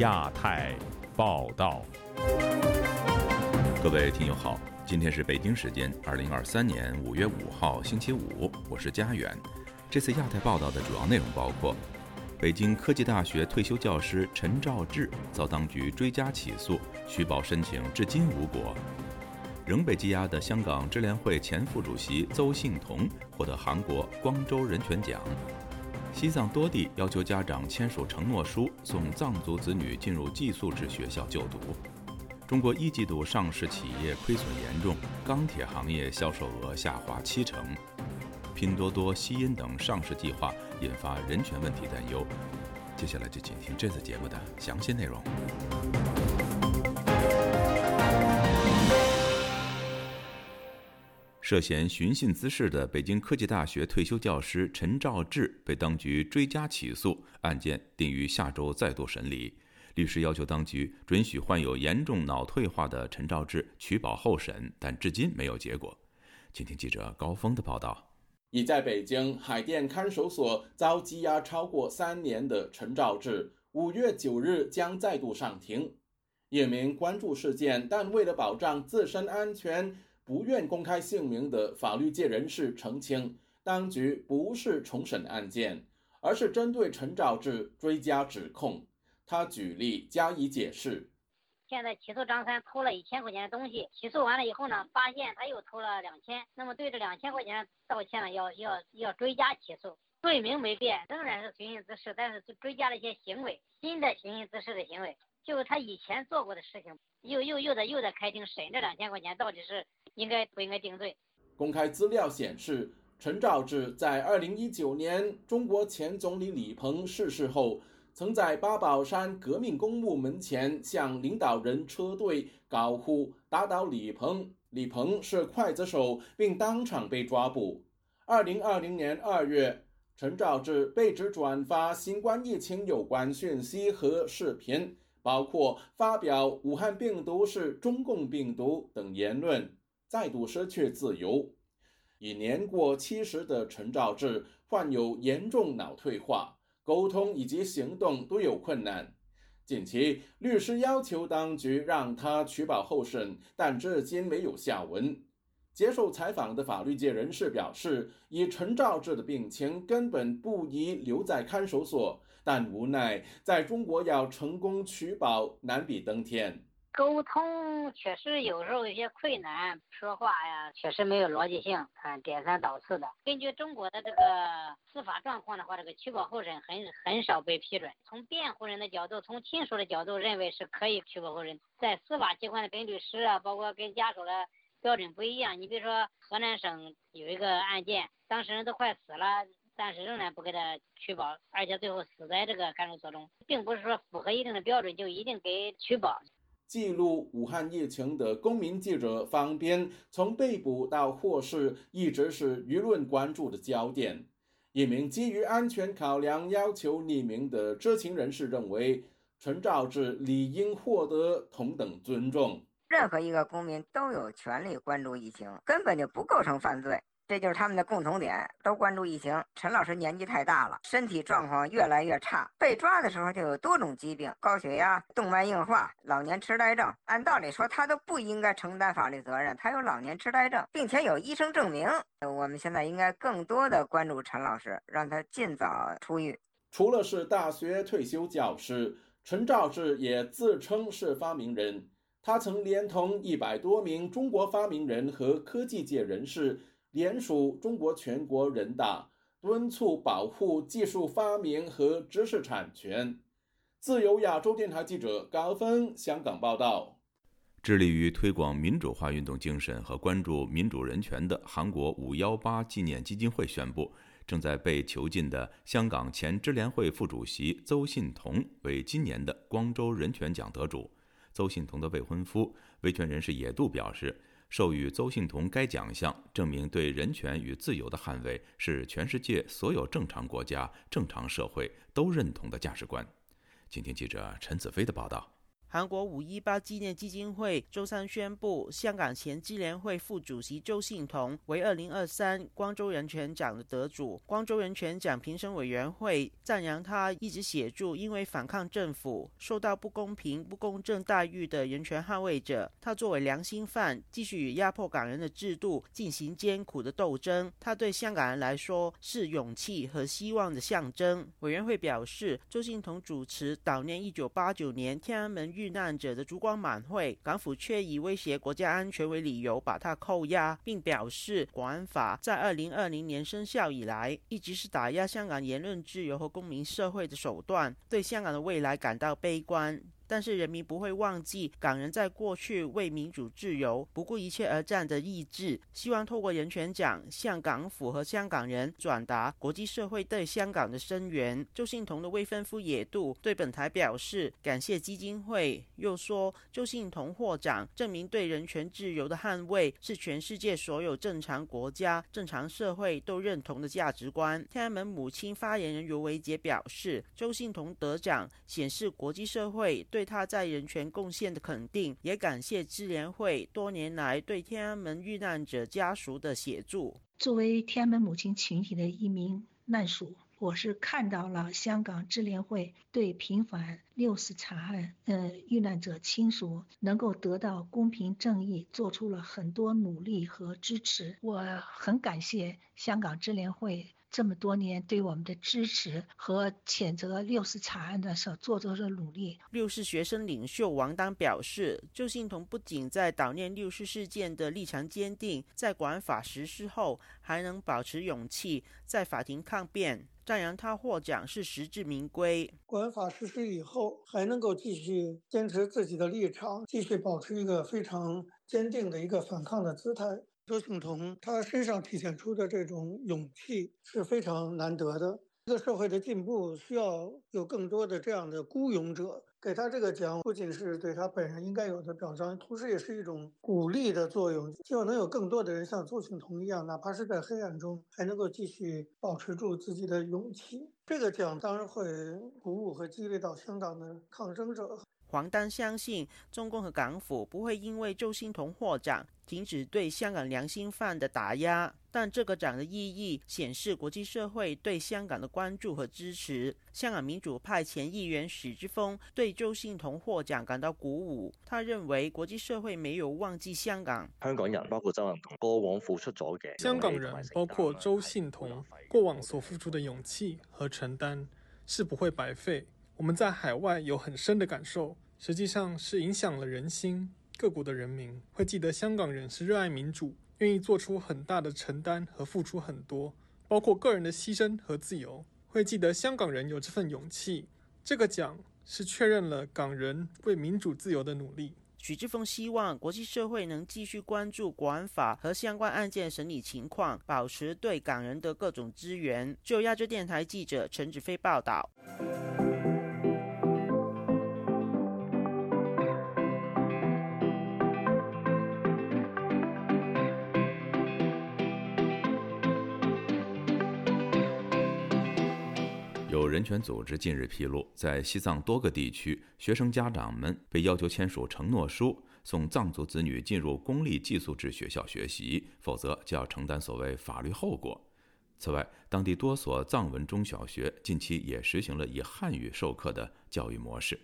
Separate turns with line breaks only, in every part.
亚太报道，
各位听友好，今天是北京时间二零二三年五月五号星期五，我是佳远。这次亚太报道的主要内容包括：北京科技大学退休教师陈兆志遭当局追加起诉，取保申请至今无果；仍被羁押的香港支联会前副主席邹幸同获得韩国光州人权奖。西藏多地要求家长签署承诺书，送藏族子女进入寄宿制学校就读。中国一季度上市企业亏损严重，钢铁行业销售额下滑七成。拼多多、西音等上市计划引发人权问题担忧。接下来就请听这次节目的详细内容。涉嫌寻衅滋事的北京科技大学退休教师陈兆志被当局追加起诉，案件定于下周再度审理。律师要求当局准许患有严重脑退化的陈兆志取保候审，但至今没有结果。请听记者高峰的报道：
已在北京海淀看守所遭羁押超过三年的陈兆志，五月九日将再度上庭。一名关注事件但为了保障自身安全。不愿公开姓名的法律界人士澄清，当局不是重审案件，而是针对陈肇志追加指控。他举例加以解释。
现在起诉张三偷了一千块钱的东西，起诉完了以后呢，发现他又偷了两千，那么对这两千块钱道歉呢，要要要追加起诉，罪名没变，仍然是寻衅滋事，但是追加了一些行为，新的寻衅滋事的行为，就他以前做过的事情，又又又在又在开庭审这两千块钱到底是。应该不应该定罪？
公开资料显示，陈肇志在2019年中国前总理李鹏逝世后，曾在八宝山革命公墓门前向领导人车队高呼“打倒李鹏，李鹏是刽子手”，并当场被抓捕。2020年2月，陈肇志被指转发新冠疫情有关讯息和视频，包括发表“武汉病毒是中共病毒”等言论。再度失去自由。已年过七十的陈肇志患有严重脑退化，沟通以及行动都有困难。近期，律师要求当局让他取保候审，但至今没有下文。接受采访的法律界人士表示，以陈肇志的病情，根本不宜留在看守所，但无奈在中国要成功取保难比登天。
沟通确实有时候有些困难，说话呀确实没有逻辑性，看颠三倒四的。根据中国的这个司法状况的话，这个取保候审很很少被批准。从辩护人的角度，从亲属的角度，认为是可以取保候审。在司法机关的跟律师啊，包括跟家属的标准不一样。你比如说河南省有一个案件，当事人都快死了，但是仍然不给他取保，而且最后死在这个看守所中，并不是说符合一定的标准就一定给取保。
记录武汉疫情的公民记者方斌，从被捕到获释，一直是舆论关注的焦点。一名基于安全考量要求匿名的知情人士认为，陈肇志理应获得同等尊重。
任何一个公民都有权利关注疫情，根本就不构成犯罪。这就是他们的共同点，都关注疫情。陈老师年纪太大了，身体状况越来越差，被抓的时候就有多种疾病，高血压、动脉硬化、老年痴呆症。按道理说，他都不应该承担法律责任。他有老年痴呆症，并且有医生证明。我们现在应该更多的关注陈老师，让他尽早出狱。
除了是大学退休教师，陈肇志也自称是发明人。他曾连同一百多名中国发明人和科技界人士。联署中国全国人大，敦促保护技术发明和知识产权。自由亚洲电台记者高峰香港报道。
致力于推广民主化运动精神和关注民主人权的韩国五幺八纪念基金会宣布，正在被囚禁的香港前支联会副主席邹信同为今年的光州人权奖得主。邹信同的未婚夫维权人士野渡表示。授予邹幸同该奖项，证明对人权与自由的捍卫是全世界所有正常国家、正常社会都认同的价值观。请听记者陈子飞的报道。
韩国五一八纪念基金会周三宣布，香港前支联会副主席周信彤为二零二三光州人权奖的得主。光州人权奖评审委员会赞扬他一直协助因为反抗政府受到不公平、不公正待遇的人权捍卫者。他作为良心犯，继续与压迫港人的制度进行艰苦的斗争。他对香港人来说是勇气和希望的象征。委员会表示，周信彤主持悼念一九八九年天安门。遇难者的烛光晚会，港府却以威胁国家安全为理由把他扣押，并表示国安法在二零二零年生效以来，一直是打压香港言论自由和公民社会的手段，对香港的未来感到悲观。但是人民不会忘记港人在过去为民主自由不顾一切而战的意志。希望透过人权奖向港府和香港人转达国际社会对香港的声援。周信彤的未婚夫野渡对本台表示感谢基金会，又说周信彤获奖证明对人权自由的捍卫是全世界所有正常国家、正常社会都认同的价值观。天安门母亲发言人尤维杰表示，周信彤得奖显示国际社会对。对他在人权贡献的肯定，也感谢支联会多年来对天安门遇难者家属的协助。
作为天安门母亲群体的一名难属，我是看到了香港支联会对平反六四惨案，呃，遇难者亲属能够得到公平正义，做出了很多努力和支持。我很感谢香港支联会。这么多年对我们的支持和谴责六四惨案的所做出的努力。
六四学生领袖王丹表示，周信彤不仅在悼念六四事件的立场坚定，在国安法实施后还能保持勇气，在法庭抗辩，赞扬他获奖是实至名归。
国安法实施以后，还能够继续坚持自己的立场，继续保持一个非常坚定的一个反抗的姿态。周庆彤他身上体现出的这种勇气是非常难得的。一个社会的进步需要有更多的这样的孤勇者。给他这个奖，不仅是对他本人应该有的表彰，同时也是一种鼓励的作用。希望能有更多的人像周庆彤一样，哪怕是在黑暗中，还能够继续保持住自己的勇气。这个奖当然会鼓舞和激励到香港的抗争者。
黄丹相信，中共和港府不会因为周星彤获奖，停止对香港良心犯的打压。但这个奖的意义显示国际社会对香港的关注和支持。香港民主派前议员许之峰对周信彤获奖感到鼓舞。他认为国际社会没有忘记香港。
香港人包括周信彤过往付出咗嘅，
香港人包括周信彤过往所付出的勇气和承担是不会白费。我们在海外有很深的感受，实际上是影响了人心。各国的人民会记得香港人是热爱民主，愿意做出很大的承担和付出很多，包括个人的牺牲和自由。会记得香港人有这份勇气。这个奖是确认了港人为民主自由的努力。
许志峰希望国际社会能继续关注国安法和相关案件审理情况，保持对港人的各种支援。就亚洲电台记者陈子飞报道。
有人权组织近日披露，在西藏多个地区，学生家长们被要求签署承诺书，送藏族子女进入公立寄宿制学校学习，否则就要承担所谓法律后果。此外，当地多所藏文中小学近期也实行了以汉语授课的教育模式。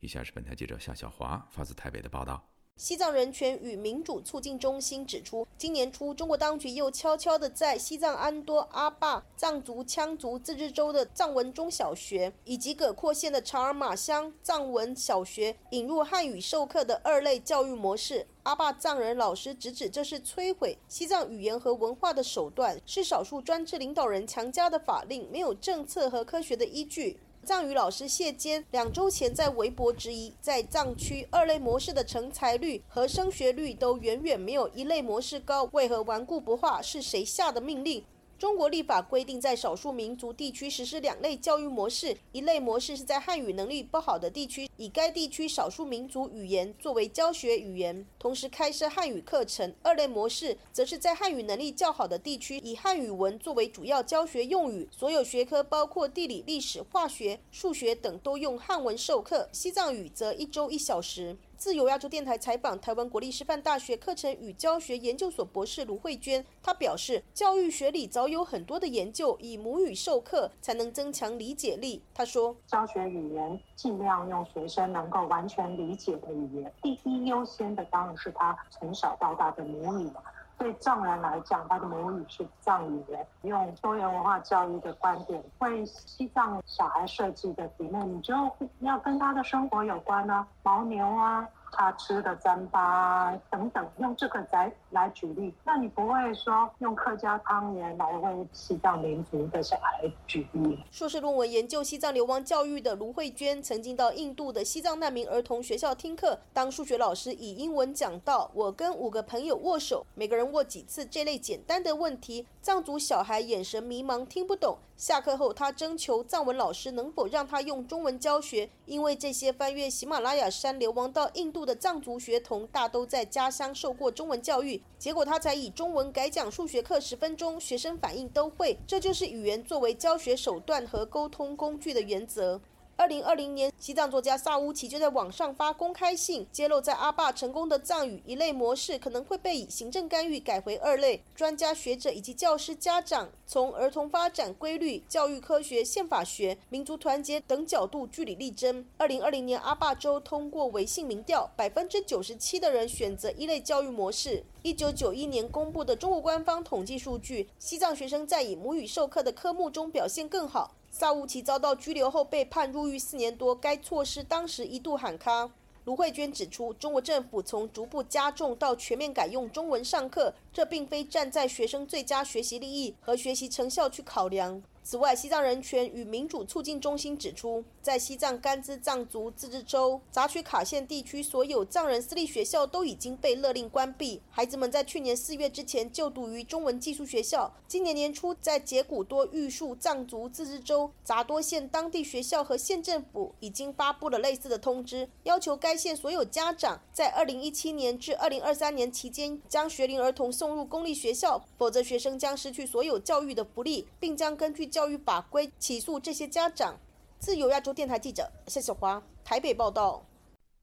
以下是本台记者夏小华发自台北的报道。
西藏人权与民主促进中心指出，今年初，中国当局又悄悄地在西藏安多阿坝藏族羌族自治州的藏文中小学以及葛阔县的查尔玛乡藏文小学引入汉语授课的二类教育模式。阿坝藏人老师直指这是摧毁西藏语言和文化的手段，是少数专制领导人强加的法令，没有政策和科学的依据。藏语老师谢坚两周前在微博质疑，在藏区二类模式的成才率和升学率都远远没有一类模式高，为何顽固不化？是谁下的命令？
中国立法规定，在少数民族地区实施两类教育模式，一类模式是在汉语能力不好的地区，以该地区少数民族语言作为教学语言，同时开设汉语课程；二类模式则是在汉语能力较好的地区，以汉语文作为主要教学用语，所有学科包括地理、历史、化学、数学等都用汉文授课，西藏语则一周一小时。自由亚洲电台采访台湾国立师范大学课程与教学研究所博士卢慧娟，她表示，教育学里早有很多的研究，以母语授课才能增强理解力。她说，
教学语言尽量用学生能够完全理解的语言，第一优先的当然是他从小到大的母语。对藏人来讲，他的母语是藏语。用多元文化教育的观点，为西藏小孩设计的题目，你就要跟他的生活有关呢，牦牛啊。他吃的糌粑等等，用这个来来举例，那你不会说用客家汤圆来为西藏民族的小孩举例？
硕士论文研究西藏流亡教育的卢慧娟，曾经到印度的西藏难民儿童学校听课，当数学老师以英文讲到：“我跟五个朋友握手，每个人握几次？”这类简单的问题，藏族小孩眼神迷茫，听不懂。下课后，他征求藏文老师能否让他用中文教学，因为这些翻越喜马拉雅山流亡到印度的藏族学童大都在家乡受过中文教育，结果他才以中文改讲数学课十分钟，学生反应都会。这就是语言作为教学手段和沟通工具的原则。二零二零年，西藏作家萨乌奇就在网上发公开信，揭露在阿坝成功的藏语一类模式可能会被以行政干预改回二类。专家学者以及教师家长从儿童发展规律、教育科学、宪法学、民族团结等角度据理力争。二零二零年，阿坝州通过微信民调，百分之九十七的人选择一类教育模式。一九九一年公布的中国官方统计数据，西藏学生在以母语授课的科目中表现更好。萨乌奇遭到拘留后被判入狱四年多，该措施当时一度喊卡。卢慧娟指出，中国政府从逐步加重到全面改用中文上课，这并非站在学生最佳学习利益和学习成效去考量。此外，西藏人权与民主促进中心指出，在西藏甘孜藏族自治州杂曲卡县地区，所有藏人私立学校都已经被勒令关闭。孩子们在去年四月之前就读于中文寄宿学校。今年年初，在杰古多玉树藏族自治州杂多县当地学校和县政府已经发布了类似的通知，要求该县所有家长在二零一七年至二零二三年期间将学龄儿童送入公立学校，否则学生将失去所有教育的福利，并将根据。教育法规起诉这些家长。自由亚洲电台记者谢小华台北报道。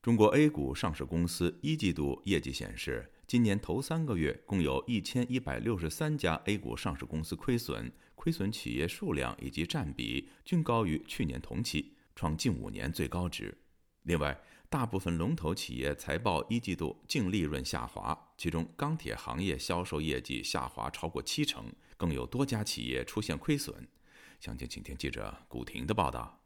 中国 A 股上市公司一季度业绩显示，今年头三个月共有一千一百六十三家 A 股上市公司亏损，亏损企业数量以及占比均高于去年同期，创近五年最高值。另外，大部分龙头企业财报一季度净利润下滑，其中钢铁行业销售业绩下滑超过七成，更有多家企业出现亏损。详情，请听记者古婷的报道。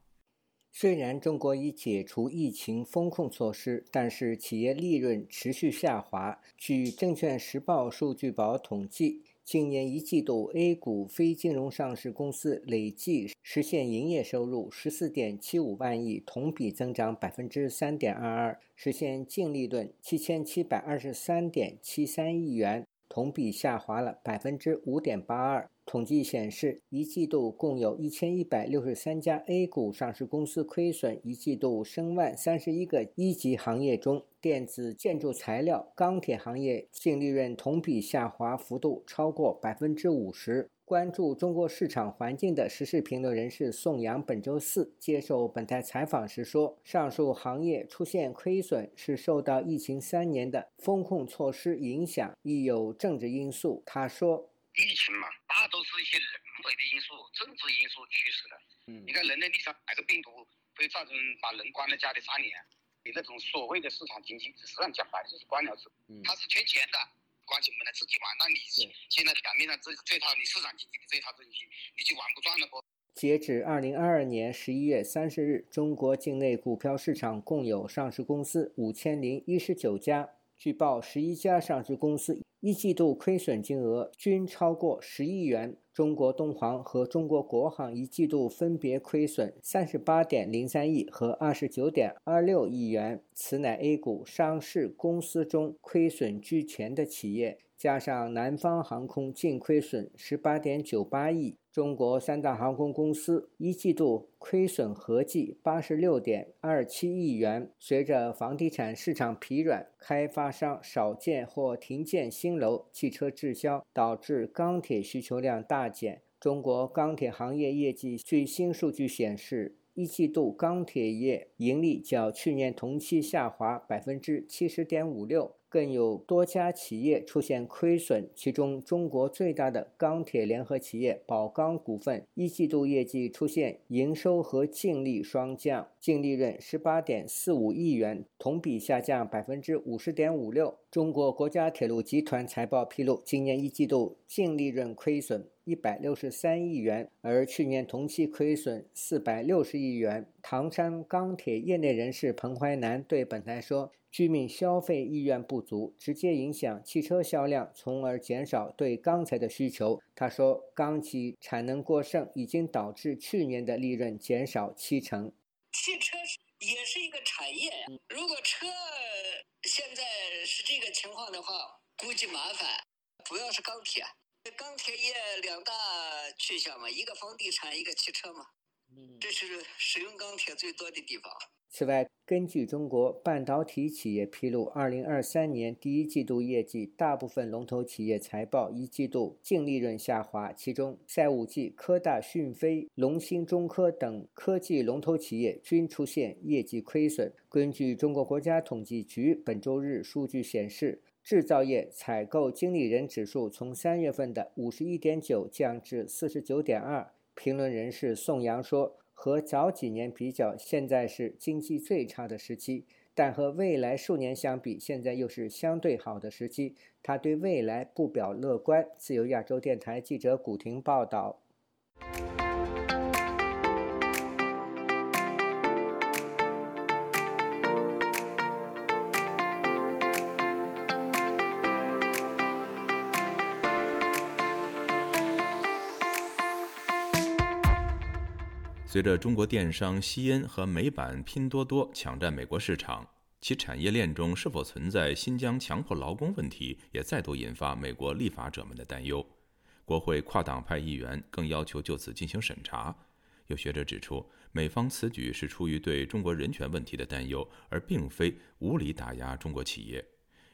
虽然中国已解除疫情风控措施，但是企业利润持续下滑。据证券时报数据宝统计，今年一季度 A 股非金融上市公司累计实现营业收入十四点七五万亿，同比增长百分之三点二二，实现净利润七千七百二十三点七三亿元，同比下滑了百分之五点八二。统计显示，一季度共有一千一百六十三家 A 股上市公司亏损。一季度申万三十一个一级行业中，电子、建筑材料、钢铁行业净利润同比下滑幅度超过百分之五十。关注中国市场环境的时事评论人士宋阳本周四接受本台采访时说：“上述行业出现亏损是受到疫情三年的风控措施影响，亦有政治因素。”他说。
疫情嘛，大都是一些人为的因素、政治因素驱使的。嗯，你看人类历史上哪个病毒会造成把人关在家里三年？你那种所谓的市场经济，实际上讲白了就是官僚制，他是缺钱的，关起门来自己玩。那你现在表面上这这套你市场经济的这套东西，你就玩不转了不？
截止二零二二年十一月三十日，中国境内股票市场共有上市公司五千零一十九家。据报，十一家上市公司一季度亏损金额均超过十亿元。中国东航和中国国航一季度分别亏损三十八点零三亿和二十九点二六亿元，此乃 A 股上市公司中亏损居前的企业。加上南方航空净亏损十八点九八亿。中国三大航空公司一季度亏损合计八十六点二七亿元。随着房地产市场疲软，开发商少建或停建新楼，汽车滞销，导致钢铁需求量大减。中国钢铁行业业绩最新数据显示，一季度钢铁业盈利较去年同期下滑百分之七十点五六。更有多家企业出现亏损，其中中国最大的钢铁联合企业宝钢股份一季度业绩出现营收和净利双降，净利润十八点四五亿元，同比下降百分之五十点五六。中国国家铁路集团财报披露，今年一季度净利润亏损一百六十三亿元，而去年同期亏损四百六十亿元。唐山钢铁业内人士彭淮南对本台说。居民消费意愿不足，直接影响汽车销量，从而减少对钢材的需求。他说，钢企产能过剩已经导致去年的利润减少七成。
汽车也是一个产业呀，如果车现在是这个情况的话，估计麻烦。主要是钢铁，钢铁业两大去向嘛，一个房地产，一个汽车嘛，这是使用钢铁最多的地方。
此外，根据中国半导体企业披露，二零二三年第一季度业绩，大部分龙头企业财报一季度净利润下滑，其中赛五 G、科大讯飞、龙芯中科等科技龙头企业均出现业绩亏损。根据中国国家统计局本周日数据显示，制造业采购经理人指数从三月份的五十一点九降至四十九点二。评论人士宋阳说。和早几年比较，现在是经济最差的时期，但和未来数年相比，现在又是相对好的时期。他对未来不表乐观。自由亚洲电台记者古婷报道。
随着中国电商西恩和美版拼多多抢占美国市场，其产业链中是否存在新疆强迫劳工问题，也再度引发美国立法者们的担忧。国会跨党派议员更要求就此进行审查。有学者指出，美方此举是出于对中国人权问题的担忧，而并非无理打压中国企业。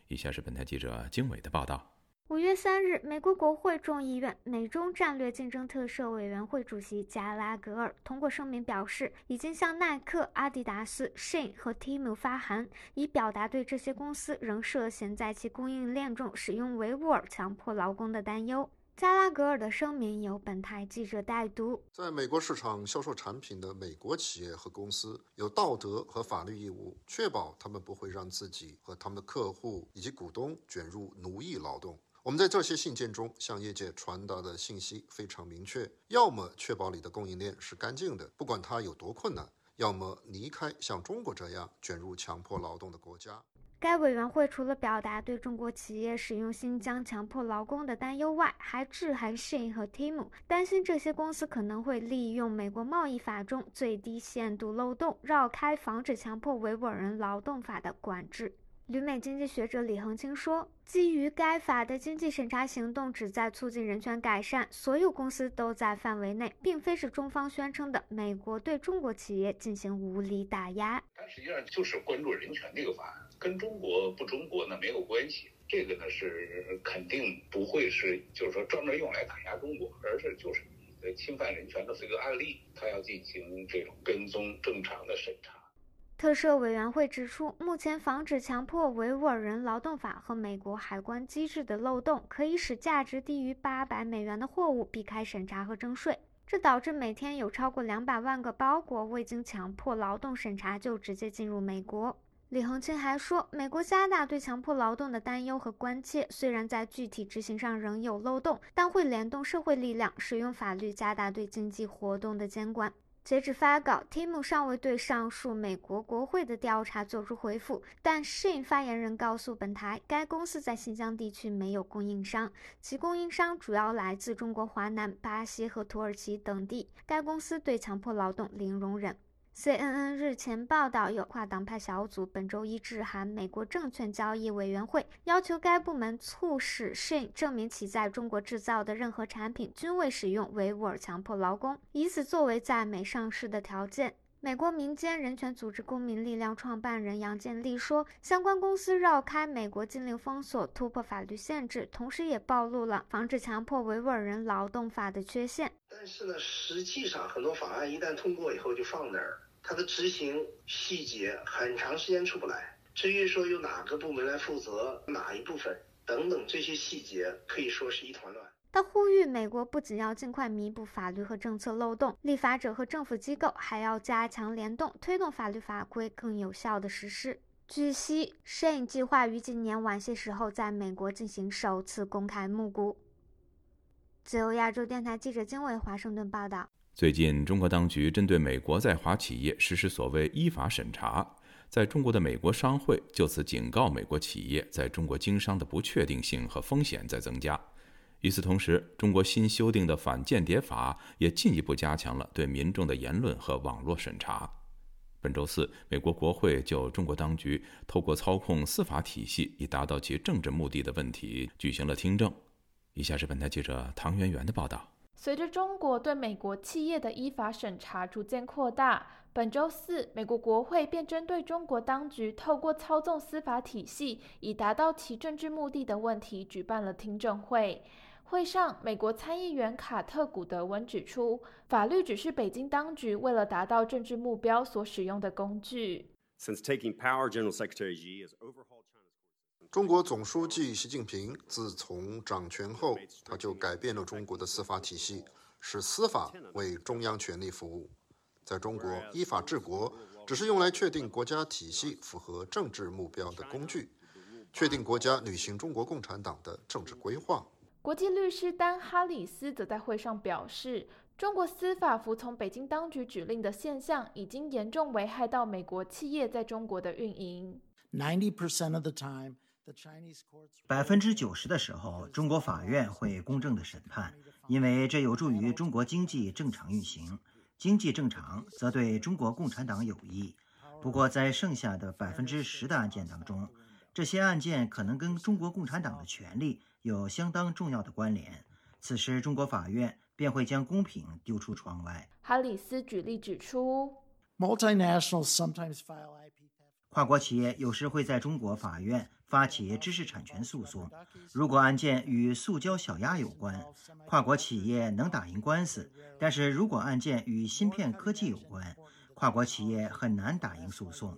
以下是本台记者经纬的报道。
五月三日，美国国会众议院美中战略竞争特设委员会主席加拉格尔通过声明表示，已经向耐克、阿迪达斯、Shein 和 Temu 发函，以表达对这些公司仍涉嫌在其供应链中使用维吾尔强迫劳工的担忧。加拉格尔的声明由本台记者代读。
在美国市场销售产品的美国企业和公司有道德和法律义务，确保他们不会让自己和他们的客户以及股东卷入奴役劳动。我们在这些信件中向业界传达的信息非常明确：要么确保你的供应链是干净的，不管它有多困难；要么离开像中国这样卷入强迫劳动的国家。
该委员会除了表达对中国企业使用新疆强迫劳工的担忧外，还致函 Shin 和 Temu，担心这些公司可能会利用美国贸易法中最低限度漏洞，绕开防止强迫维吾尔人劳动法的管制。旅美经济学者李恒清说：“基于该法的经济审查行动旨在促进人权改善，所有公司都在范围内，并非是中方宣称的美国对中国企业进行无理打压。
它实际上就是关注人权这个法案。”跟中国不中国呢没有关系，这个呢是肯定不会是，就是说专门用来打压中国，而是就是侵犯人权的这个案例，他要进行这种跟踪正常的审查。
特赦委员会指出，目前防止强迫维吾尔人劳动法和美国海关机制的漏洞，可以使价值低于八百美元的货物避开审查和征税，这导致每天有超过两百万个包裹未经强迫劳动审查就直接进入美国。李恒清还说，美国加大对强迫劳动的担忧和关切，虽然在具体执行上仍有漏洞，但会联动社会力量，使用法律加大对经济活动的监管。截止发稿，Tim 尚未对上述美国国会的调查作出回复，但 Shin 发言人告诉本台，该公司在新疆地区没有供应商，其供应商主要来自中国华南、巴西和土耳其等地。该公司对强迫劳动零容忍。CNN 日前报道，有跨党派小组本周一致函美国证券交易委员会，要求该部门促使 Shin 证明其在中国制造的任何产品均未使用维吾尔强迫劳工，以此作为在美上市的条件。美国民间人权组织公民力量创办人杨建立说，相关公司绕开美国禁令封锁，突破法律限制，同时也暴露了防止强迫维吾尔人劳动法的缺陷。
但是呢，实际上很多法案一旦通过以后就放那儿，它的执行细节很长时间出不来。至于说由哪个部门来负责哪一部分等等这些细节，可以说是一团乱。
他呼吁美国不仅要尽快弥补法律和政策漏洞，立法者和政府机构还要加强联动，推动法律法规更有效的实施。据悉，Shane 计划于今年晚些时候在美国进行首次公开募股。自由亚洲电台记者金伟华盛顿报道：
最近，中国当局针对美国在华企业实施所谓依法审查，在中国的美国商会就此警告美国企业在中国经商的不确定性和风险在增加。与此同时，中国新修订的反间谍法也进一步加强了对民众的言论和网络审查。本周四，美国国会就中国当局透过操控司法体系以达到其政治目的的问题举行了听证。以下是本台记者唐媛媛的报道。
随着中国对美国企业的依法审查逐渐扩大，本周四，美国国会便针对中国当局透过操纵司法体系以达到其政治目的的问题举办了听证会。会上，美国参议员卡特·古德温指出，法律只是北京当局为了达到政治目标所使用的工具。
中国总书记习近平自从掌权后，他就改变了中国的司法体系，使司法为中央权力服务。在中国，依法治国只是用来确定国家体系符合政治目标的工具，确定国家履行中国共产党的政治规划。
国际律师丹·哈里斯则在会上表示，中国司法服从北京当局指令的现象已经严重危害到美国企业在中国的运营。
百分之九十的时候，中国法院会公正的审判，因为这有助于中国经济正常运行。经济正常则对中国共产党有益。不过，在剩下的百分之十的案件当中，这些案件可能跟中国共产党的权利。有相当重要的关联，此时中国法院便会将公平丢出窗外。
哈里斯举例指出，
跨国企业有时会在中国法院发起知识产权诉讼。如果案件与塑胶小鸭有关，跨国企业能打赢官司；但是如果案件与芯片科技有关，跨国企业很难打赢诉讼。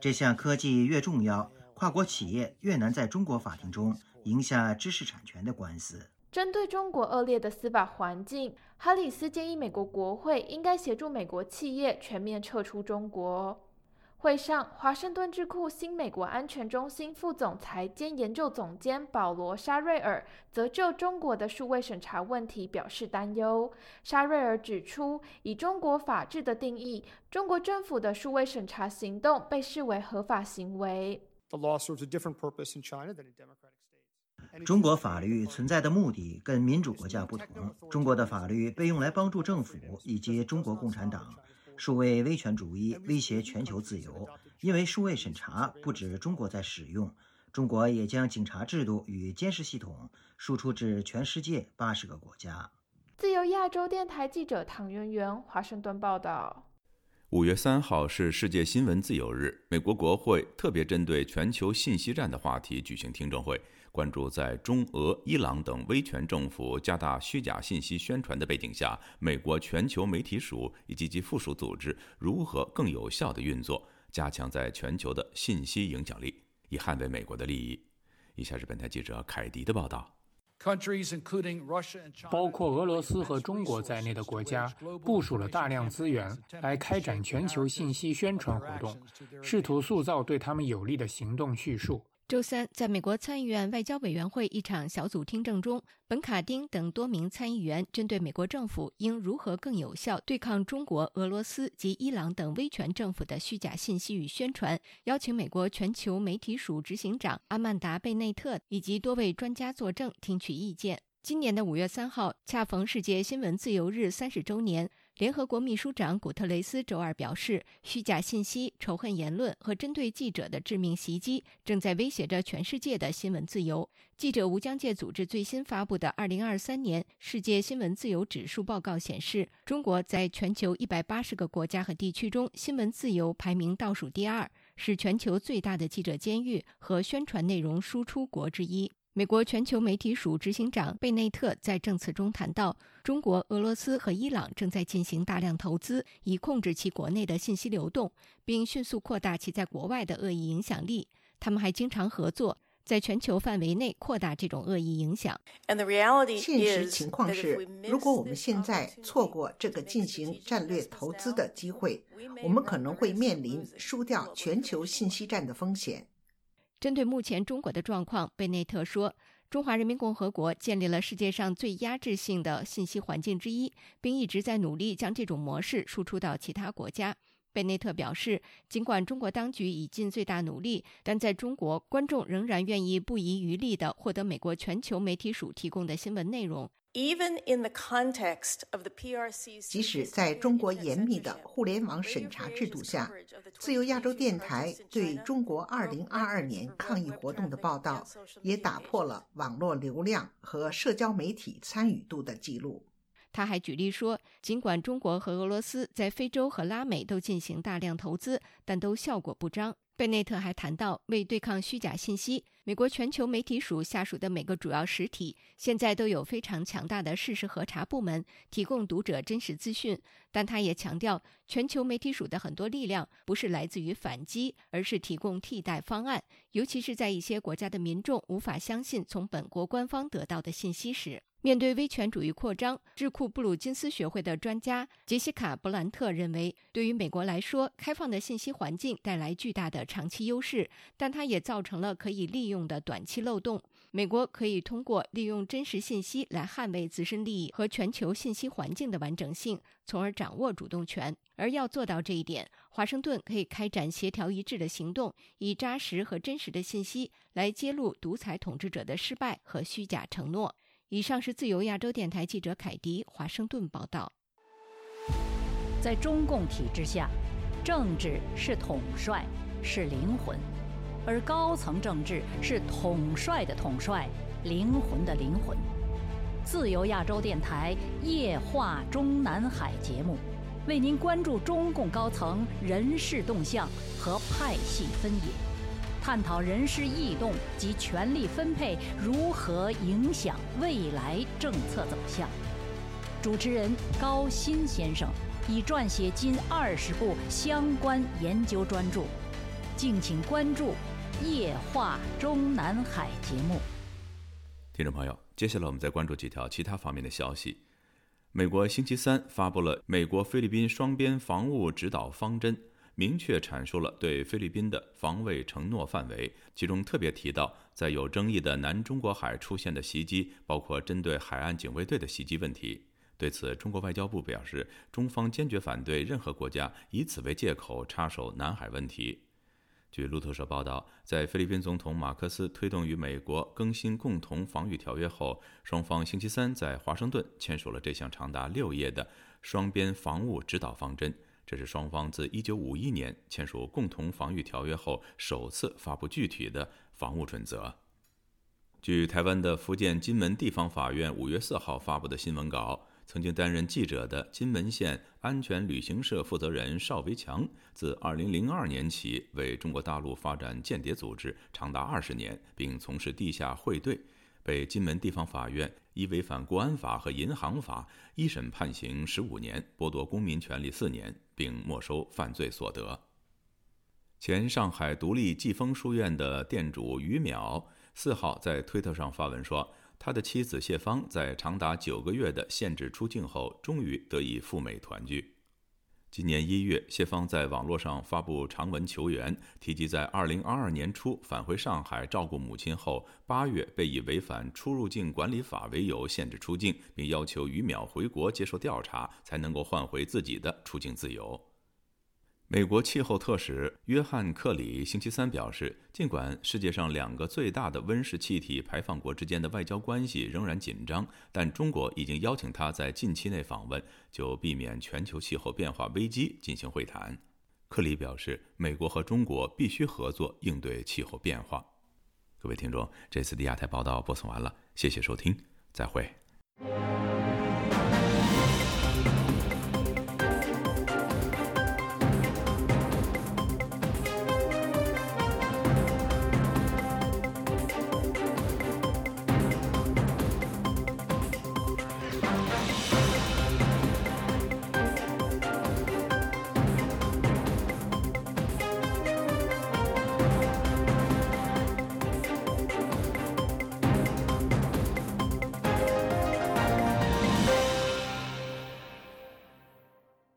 这项科技越重要，跨国企业越难在中国法庭中。赢下知识产权的官司。
针对中国恶劣的司法环境，哈里斯建议美国国会应该协助美国企业全面撤出中国。会上，华盛顿智库新美国安全中心副总裁兼研究总监保罗·沙瑞尔则就中国的数位审查问题表示担忧。沙瑞尔指出，以中国法治的定义，中国政府的数位审查行动被视为合法行为。
中国法律存在的目的跟民主国家不同。中国的法律被用来帮助政府以及中国共产党，数位威权主义威胁全球自由。因为数位审查不止中国在使用，中国也将警察制度与监视系统输出至全世界八十个国家。
自由亚洲电台记者唐媛媛华盛顿报道。
五月三号是世界新闻自由日，美国国会特别针对全球信息战的话题举行听证会。关注在中俄、伊朗等威权政府加大虚假信息宣传的背景下，美国全球媒体署以及其附属组织如何更有效地运作，加强在全球的信息影响力，以捍卫美国的利益。以下是本台记者凯迪的报道。
包括俄罗斯和中国在内的国家部署了大量资源来开展全球信息宣传活动，试图塑造对他们有利的行动叙述。
周三，在美国参议院外交委员会一场小组听证中，本·卡丁等多名参议员针对美国政府应如何更有效对抗中国、俄罗斯及伊朗等威权政府的虚假信息与宣传，邀请美国全球媒体署执行长阿曼达·贝内特以及多位专家作证，听取意见。今年的五月三号，恰逢世界新闻自由日三十周年。联合国秘书长古特雷斯周二表示，虚假信息、仇恨言论和针对记者的致命袭击正在威胁着全世界的新闻自由。记者无疆界组织最新发布的二零二三年世界新闻自由指数报告显示，中国在全球一百八十个国家和地区中，新闻自由排名倒数第二，是全球最大的记者监狱和宣传内容输出国之一。美国全球媒体署执行长贝内特在证词中谈到，中国、俄罗斯和伊朗正在进行大量投资，以控制其国内的信息流动，并迅速扩大其在国外的恶意影响力。他们还经常合作，在全球范围内扩大这种恶意影响。
现实情况是，如果我们现在错过这个进行战略投资的机会，我们可能会面临输掉全球信息战的风险。
针对目前中国的状况，贝内特说：“中华人民共和国建立了世界上最压制性的信息环境之一，并一直在努力将这种模式输出到其他国家。”贝内特表示，尽管中国当局已尽最大努力，但在中国，观众仍然愿意不遗余力地获得美国全球媒体署提供的新闻内容。
即使在中国严密的互联网审查制度下，自由亚洲电台对中国2022年抗议活动的报道也打破了网络流量和社交媒体参与度的记录。
他还举例说，尽管中国和俄罗斯在非洲和拉美都进行大量投资，但都效果不彰。贝内特还谈到，为对抗虚假信息，美国全球媒体署下属的每个主要实体现在都有非常强大的事实核查部门，提供读者真实资讯。但他也强调，全球媒体署的很多力量不是来自于反击，而是提供替代方案，尤其是在一些国家的民众无法相信从本国官方得到的信息时。面对威权主义扩张，智库布鲁金斯学会的专家杰西卡·布兰特认为，对于美国来说，开放的信息环境带来巨大的长期优势，但它也造成了可以利用的短期漏洞。美国可以通过利用真实信息来捍卫自身利益和全球信息环境的完整性，从而掌握主动权。而要做到这一点，华盛顿可以开展协调一致的行动，以扎实和真实的信息来揭露独裁统治者的失败和虚假承诺。以上是自由亚洲电台记者凯迪华盛顿报道。
在中共体制下，政治是统帅，是灵魂；而高层政治是统帅的统帅，灵魂的灵魂。自由亚洲电台夜话中南海节目，为您关注中共高层人事动向和派系分野。探讨人事异动及权力分配如何影响未来政策走向。主持人高鑫先生已撰写近二十部相关研究专著，敬请关注《夜话中南海》节目。
听众朋友，接下来我们再关注几条其他方面的消息。美国星期三发布了美国菲律宾双边防务指导方针。明确阐述了对菲律宾的防卫承诺范围，其中特别提到，在有争议的南中国海出现的袭击，包括针对海岸警卫队的袭击问题。对此，中国外交部表示，中方坚决反对任何国家以此为借口插手南海问题。据路透社报道，在菲律宾总统马克思推动与美国更新共同防御条约后，双方星期三在华盛顿签署了这项长达六页的双边防务指导方针。这是双方自1951年签署共同防御条约后首次发布具体的防务准则。据台湾的福建金门地方法院5月4号发布的新闻稿，曾经担任记者的金门县安全旅行社负责人邵维强，自2002年起为中国大陆发展间谍组织长达二十年，并从事地下汇兑。被金门地方法院依违反国安法和银行法一审判刑十五年，剥夺公民权利四年，并没收犯罪所得。前上海独立济丰书院的店主于淼四号在推特上发文说，他的妻子谢芳在长达九个月的限制出境后，终于得以赴美团聚。今年一月，谢芳在网络上发布长文求援，提及在二零二二年初返回上海照顾母亲后，八月被以违反出入境管理法为由限制出境，并要求于淼回国接受调查，才能够换回自己的出境自由。美国气候特使约翰·克里星期三表示，尽管世界上两个最大的温室气体排放国之间的外交关系仍然紧张，但中国已经邀请他在近期内访问，就避免全球气候变化危机进行会谈。克里表示，美国和中国必须合作应对气候变化。各位听众，这次的亚太报道播送完了，谢谢收听，再会。